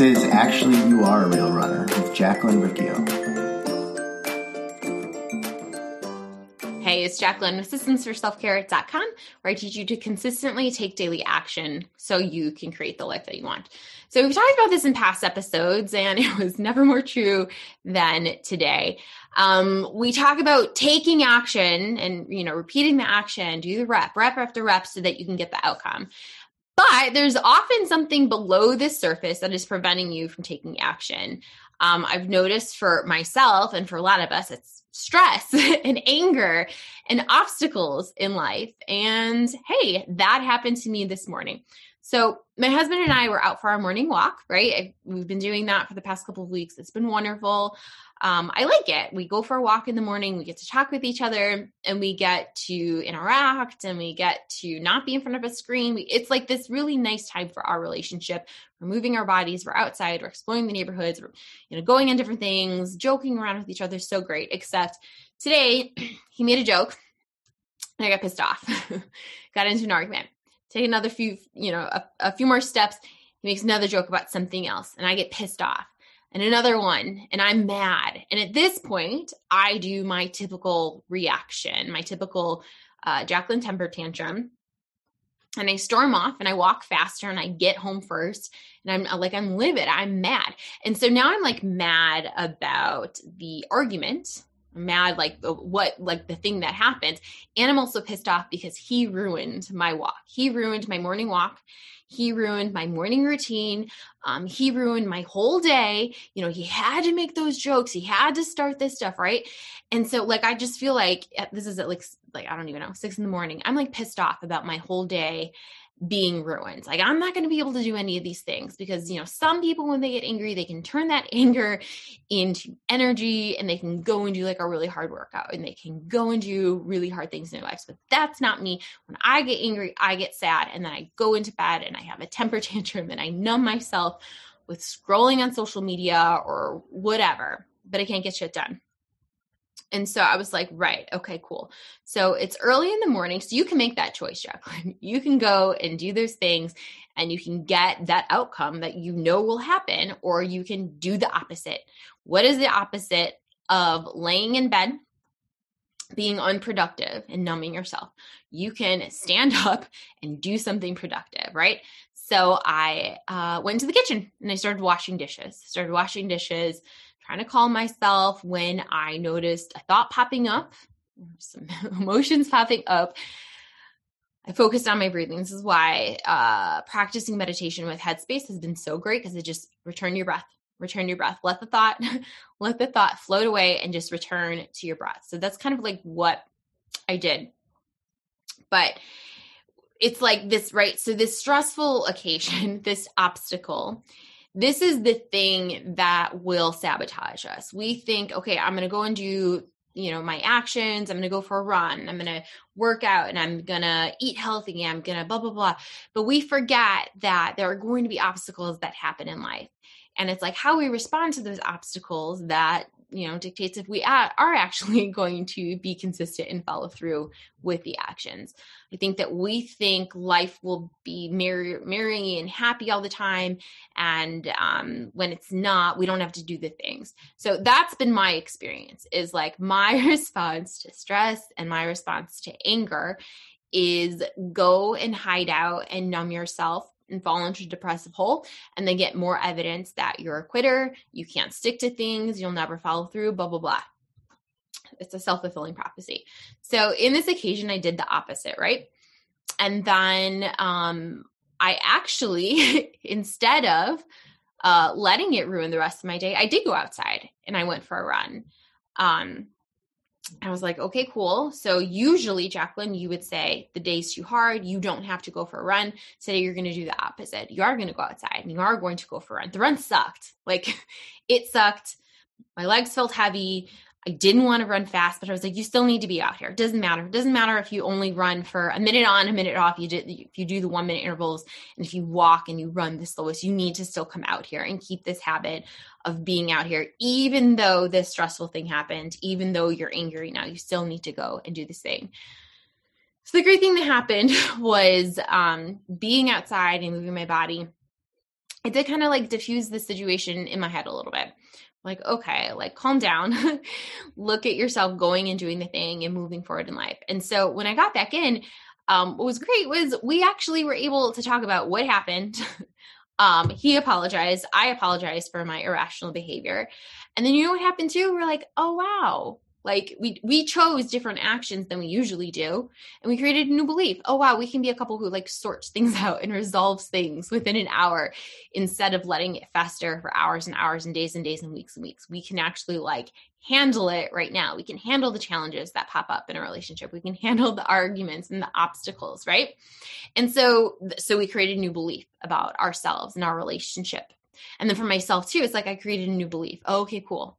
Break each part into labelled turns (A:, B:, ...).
A: This is Actually You Are a Real Runner with Jacqueline Riccio.
B: Hey, it's Jacqueline with systemsforselfcare.com, where I teach you to consistently take daily action so you can create the life that you want. So we've talked about this in past episodes, and it was never more true than today. Um, we talk about taking action and you know repeating the action, do the rep, rep after rep, so that you can get the outcome. But there's often something below this surface that is preventing you from taking action. Um, I've noticed for myself and for a lot of us, it's stress and anger and obstacles in life. And hey, that happened to me this morning. So my husband and I were out for our morning walk, right? I, we've been doing that for the past couple of weeks. It's been wonderful. Um, I like it. We go for a walk in the morning, we get to talk with each other, and we get to interact and we get to not be in front of a screen. We, it's like this really nice time for our relationship. We're moving our bodies, we're outside, we're exploring the neighborhoods, we're you know going on different things, joking around with each other. So great. Except today, he made a joke, and I got pissed off. got into an argument take another few, you know, a, a few more steps. He makes another joke about something else, and I get pissed off. And another one, and I'm mad. And at this point, I do my typical reaction, my typical uh, Jacqueline temper tantrum. And I storm off and I walk faster and I get home first. And I'm like, I'm livid. I'm mad. And so now I'm like mad about the argument mad like what like the thing that happened. And i'm also pissed off because he ruined my walk. He ruined my morning walk. He ruined my morning routine. Um, he ruined my whole day. You know he had to make those jokes. He had to start this stuff right? And so like i just feel like this is at like like i don't even know six in the morning. I'm like pissed off about my whole day being ruined. Like I'm not going to be able to do any of these things because you know some people when they get angry they can turn that anger into energy and they can go and do like a really hard workout and they can go and do really hard things in their lives. But that's not me. When I get angry, I get sad and then I go into bed and I have a temper tantrum and I numb myself with scrolling on social media or whatever, but I can't get shit done. And so I was like, right, okay, cool. So it's early in the morning. So you can make that choice, Jacqueline. You can go and do those things and you can get that outcome that you know will happen, or you can do the opposite. What is the opposite of laying in bed, being unproductive, and numbing yourself? You can stand up and do something productive, right? So I uh, went to the kitchen and I started washing dishes, started washing dishes trying to calm myself when I noticed a thought popping up, some emotions popping up. I focused on my breathing. This is why uh, practicing meditation with Headspace has been so great because it just return your breath, return your breath, let the thought, let the thought float away, and just return to your breath. So that's kind of like what I did. But it's like this, right? So this stressful occasion, this obstacle this is the thing that will sabotage us. We think, okay, I'm going to go and do you know my actions. I'm going to go for a run. I'm going to work out and i'm going to eat healthy. I'm going to blah blah blah. But we forget that there are going to be obstacles that happen in life. And it's like how we respond to those obstacles that you know dictates if we are actually going to be consistent and follow through with the actions. I think that we think life will be merry, merry and happy all the time and um, when it's not we don't have to do the things. So that's been my experience is like my response to stress and my response to anger is go and hide out and numb yourself and fall into a depressive hole and they get more evidence that you're a quitter, you can't stick to things, you'll never follow through, blah, blah, blah. It's a self fulfilling prophecy. So in this occasion, I did the opposite, right? And then um, I actually, instead of uh, letting it ruin the rest of my day, I did go outside and I went for a run. Um, I was like, okay, cool. So usually, Jacqueline, you would say the day's too hard. You don't have to go for a run. Today, you're going to do the opposite. You are going to go outside and you are going to go for a run. The run sucked. Like it sucked. My legs felt heavy. I didn't want to run fast, but I was like, you still need to be out here. It doesn't matter. It doesn't matter if you only run for a minute on, a minute off. You did if you do the one minute intervals and if you walk and you run the slowest, you need to still come out here and keep this habit of being out here, even though this stressful thing happened, even though you're angry now, you still need to go and do this thing. So the great thing that happened was um, being outside and moving my body it did kind of like diffuse the situation in my head a little bit like okay like calm down. Look at yourself going and doing the thing and moving forward in life. And so when i got back in um, what was great was we actually were able to talk about what happened. Um, he apologized i apologized for my irrational behavior. And then you know what happened too? We're like oh wow like we we chose different actions than we usually do, and we created a new belief. Oh wow, we can be a couple who like sorts things out and resolves things within an hour instead of letting it fester for hours and hours and days and days and weeks and weeks. We can actually like handle it right now. We can handle the challenges that pop up in a relationship. We can handle the arguments and the obstacles, right? And so so we created a new belief about ourselves and our relationship. And then for myself too, it's like I created a new belief. Oh, okay, cool.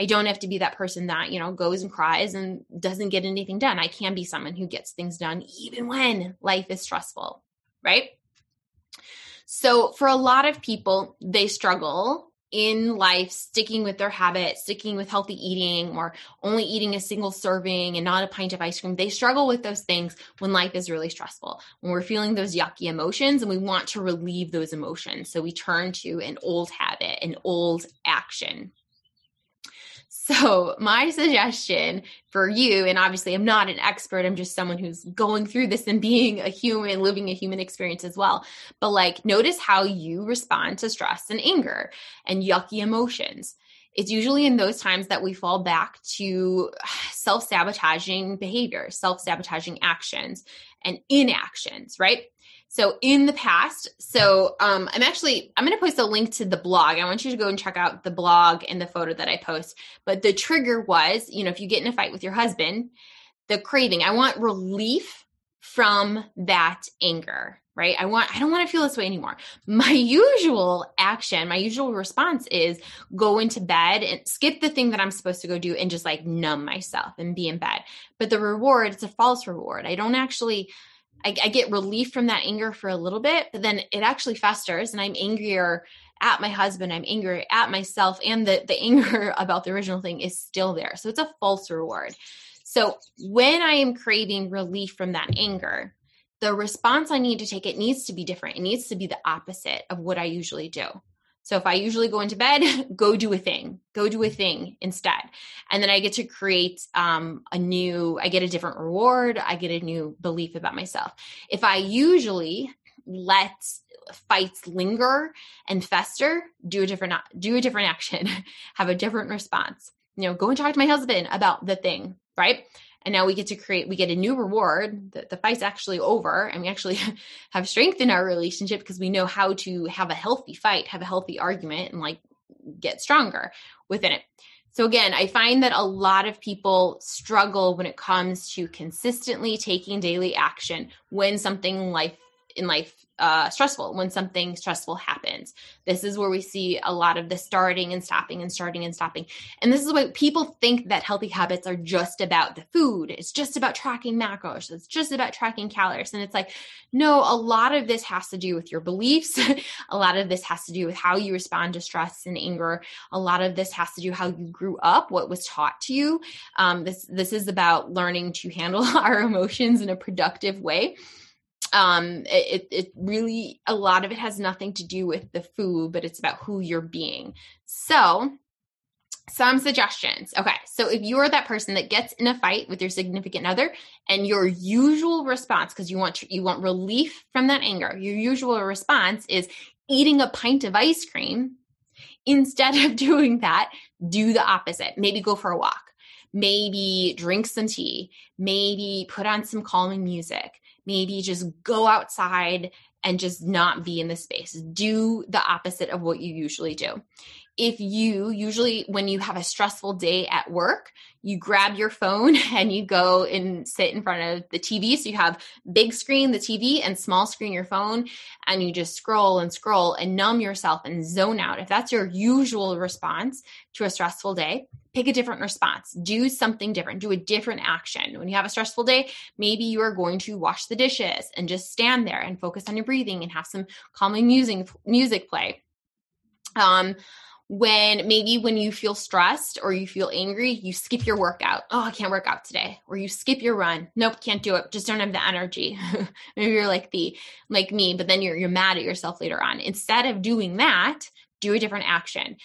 B: I don't have to be that person that, you know, goes and cries and doesn't get anything done. I can be someone who gets things done even when life is stressful, right? So for a lot of people, they struggle in life sticking with their habits, sticking with healthy eating or only eating a single serving and not a pint of ice cream. They struggle with those things when life is really stressful, when we're feeling those yucky emotions and we want to relieve those emotions. So we turn to an old habit, an old action. So, my suggestion for you, and obviously I'm not an expert, I'm just someone who's going through this and being a human, living a human experience as well. But like, notice how you respond to stress and anger and yucky emotions. It's usually in those times that we fall back to self sabotaging behavior, self sabotaging actions, and inactions, right? So in the past, so um, I'm actually I'm going to post a link to the blog. I want you to go and check out the blog and the photo that I post. But the trigger was, you know, if you get in a fight with your husband, the craving. I want relief from that anger, right? I want I don't want to feel this way anymore. My usual action, my usual response is go into bed and skip the thing that I'm supposed to go do and just like numb myself and be in bed. But the reward, it's a false reward. I don't actually I, I get relief from that anger for a little bit, but then it actually festers and I'm angrier at my husband, I'm angry at myself, and the, the anger about the original thing is still there. So it's a false reward. So when I am craving relief from that anger, the response I need to take, it needs to be different. It needs to be the opposite of what I usually do. So if I usually go into bed, go do a thing, go do a thing instead. And then I get to create um, a new, I get a different reward, I get a new belief about myself. If I usually let fights linger and fester, do a different, do a different action, have a different response. You know, go and talk to my husband about the thing, right? And now we get to create we get a new reward. The, the fight's actually over and we actually have strengthened our relationship because we know how to have a healthy fight have a healthy argument and like get stronger within it. So again i find that a lot of people struggle when it comes to consistently taking daily action when something life in life uh, stressful when something stressful happens. This is where we see a lot of the starting and stopping and starting and stopping. And this is why people think that healthy habits are just about the food. It's just about tracking macros. It's just about tracking calories. And it's like, no, a lot of this has to do with your beliefs. a lot of this has to do with how you respond to stress and anger. A lot of this has to do how you grew up, what was taught to you. Um, this this is about learning to handle our emotions in a productive way um it, it really a lot of it has nothing to do with the food but it's about who you're being. So some suggestions. Okay so if you're that person that gets in a fight with your significant other and your usual response because you want you want relief from that anger your usual response is eating a pint of ice cream instead of doing that do the opposite. Maybe go for a walk. Maybe drink some tea. Maybe put on some calming music maybe just go outside and just not be in the space. Do the opposite of what you usually do. If you usually, when you have a stressful day at work, you grab your phone and you go and sit in front of the TV. So you have big screen, the TV, and small screen, your phone, and you just scroll and scroll and numb yourself and zone out. If that's your usual response to a stressful day, pick a different response. Do something different. Do a different action. When you have a stressful day, maybe you are going to wash the dishes and just stand there and focus on your breathing and have some calming music music play. Um, when maybe when you feel stressed or you feel angry, you skip your workout. Oh, I can't work out today. Or you skip your run. Nope, can't do it. Just don't have the energy. maybe you're like the like me, but then you're you're mad at yourself later on. Instead of doing that, do a different action.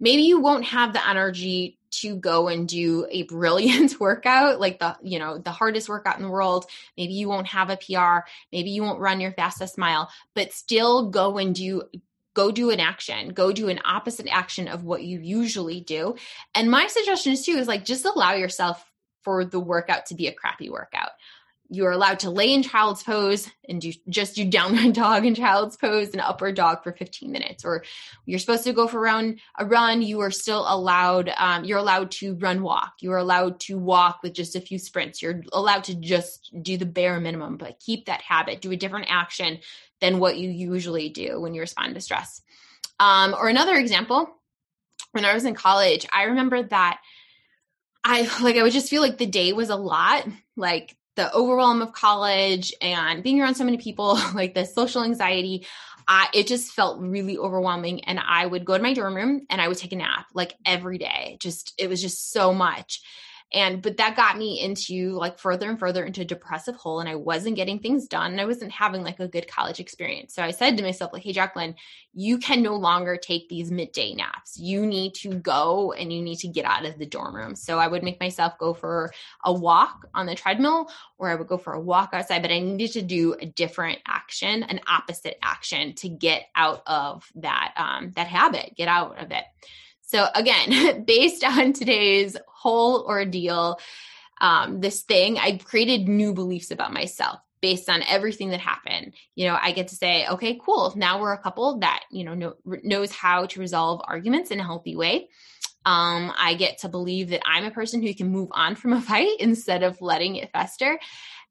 B: Maybe you won't have the energy to go and do a brilliant workout, like the, you know, the hardest workout in the world. Maybe you won't have a PR. Maybe you won't run your fastest mile, but still go and do go do an action go do an opposite action of what you usually do. And my suggestion is too is like just allow yourself for the workout to be a crappy workout. You're allowed to lay in child's pose and do just do downward dog and child's pose and upward dog for 15 minutes. Or you're supposed to go for run a run you are still allowed um, you're allowed to run walk. You're allowed to walk with just a few sprints. You're allowed to just do the bare minimum but keep that habit. Do a different action than what you usually do when you respond to stress um, or another example when i was in college i remember that I like I would just feel like the day was a lot. Like the overwhelm of college and being around so many people, like the social anxiety, I, it just felt really overwhelming. And I would go to my dorm room and I would take a nap like every day. Just, it was just so much and but that got me into like further and further into a depressive hole and i wasn't getting things done and i wasn't having like a good college experience. So i said to myself like hey jacqueline you can no longer take these midday naps. You need to go and you need to get out of the dorm room. So i would make myself go for a walk on the treadmill or i would go for a walk outside but i needed to do a different action an opposite action to get out of that um, that habit get out of it so, again, based on today's whole ordeal, um, this thing, I created new beliefs about myself based on everything that happened. You know, I get to say, okay, cool. Now we're a couple that, you know, know knows how to resolve arguments in a healthy way. Um, I get to believe that I'm a person who can move on from a fight instead of letting it fester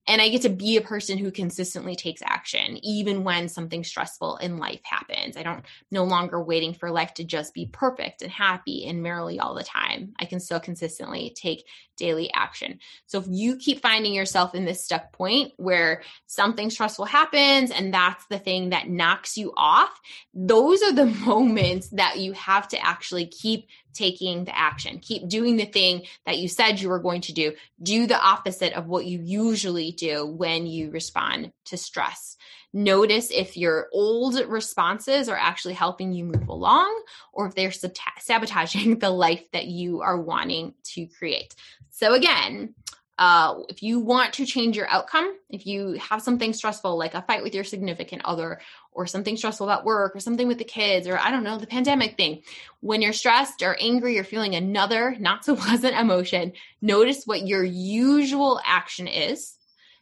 B: and I get to be a person who consistently takes action, even when something stressful in life happens. I don't no longer waiting for life to just be perfect and happy and merrily all the time. I can still consistently take daily action. So if you keep finding yourself in this stuck point where something stressful happens and that's the thing that knocks you off, those are the moments that you have to actually keep taking the action. Keep doing the thing that you said you were going to do. Do the opposite of what you usually do when you respond to stress. Notice if your old responses are actually helping you move along or if they're sabotaging the life that you are wanting to create. So, again, uh, if you want to change your outcome, if you have something stressful like a fight with your significant other or something stressful about work or something with the kids or I don't know, the pandemic thing, when you're stressed or angry or feeling another not so pleasant emotion, notice what your usual action is.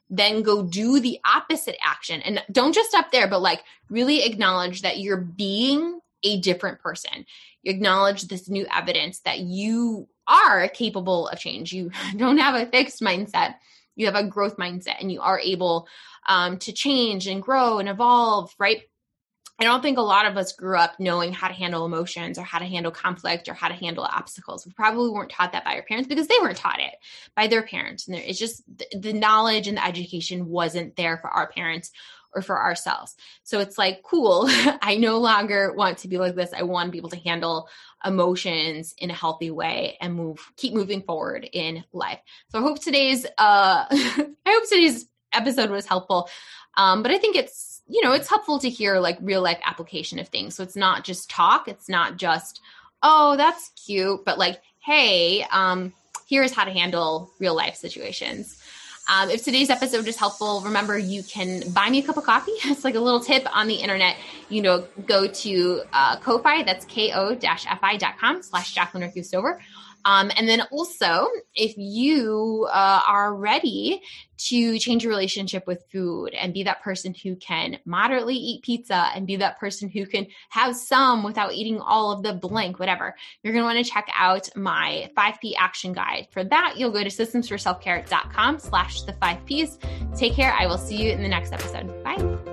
B: Then go do the opposite action. And don't just stop there, but like really acknowledge that you're being a different person. You acknowledge this new evidence that you are capable of change. You don't have a fixed mindset. You have a growth mindset and you are able um, to change and grow and evolve, right? I don't think a lot of us grew up knowing how to handle emotions or how to handle conflict or how to handle obstacles. We probably weren't taught that by our parents because they weren't taught it by their parents. And it's just the knowledge and the education wasn't there for our parents or for ourselves. So it's like, cool, I no longer want to be like this. I want to be able to handle emotions in a healthy way and move, keep moving forward in life. So I hope today's, uh, I hope today's episode was helpful. Um, but I think it's, you know, it's helpful to hear like real life application of things. So it's not just talk. It's not just, oh, that's cute, but like, hey, um, here's how to handle real life situations. Um, if today's episode is helpful, remember you can buy me a cup of coffee. It's like a little tip on the internet. You know, go to uh, Ko-Fi, that's ko-fi.com slash Jacqueline Stover. Um, and then also, if you uh, are ready to change your relationship with food and be that person who can moderately eat pizza and be that person who can have some without eating all of the blank, whatever, you're going to want to check out my 5P action guide. For that, you'll go to systemsforselfcare.com slash the 5Ps. Take care. I will see you in the next episode. Bye.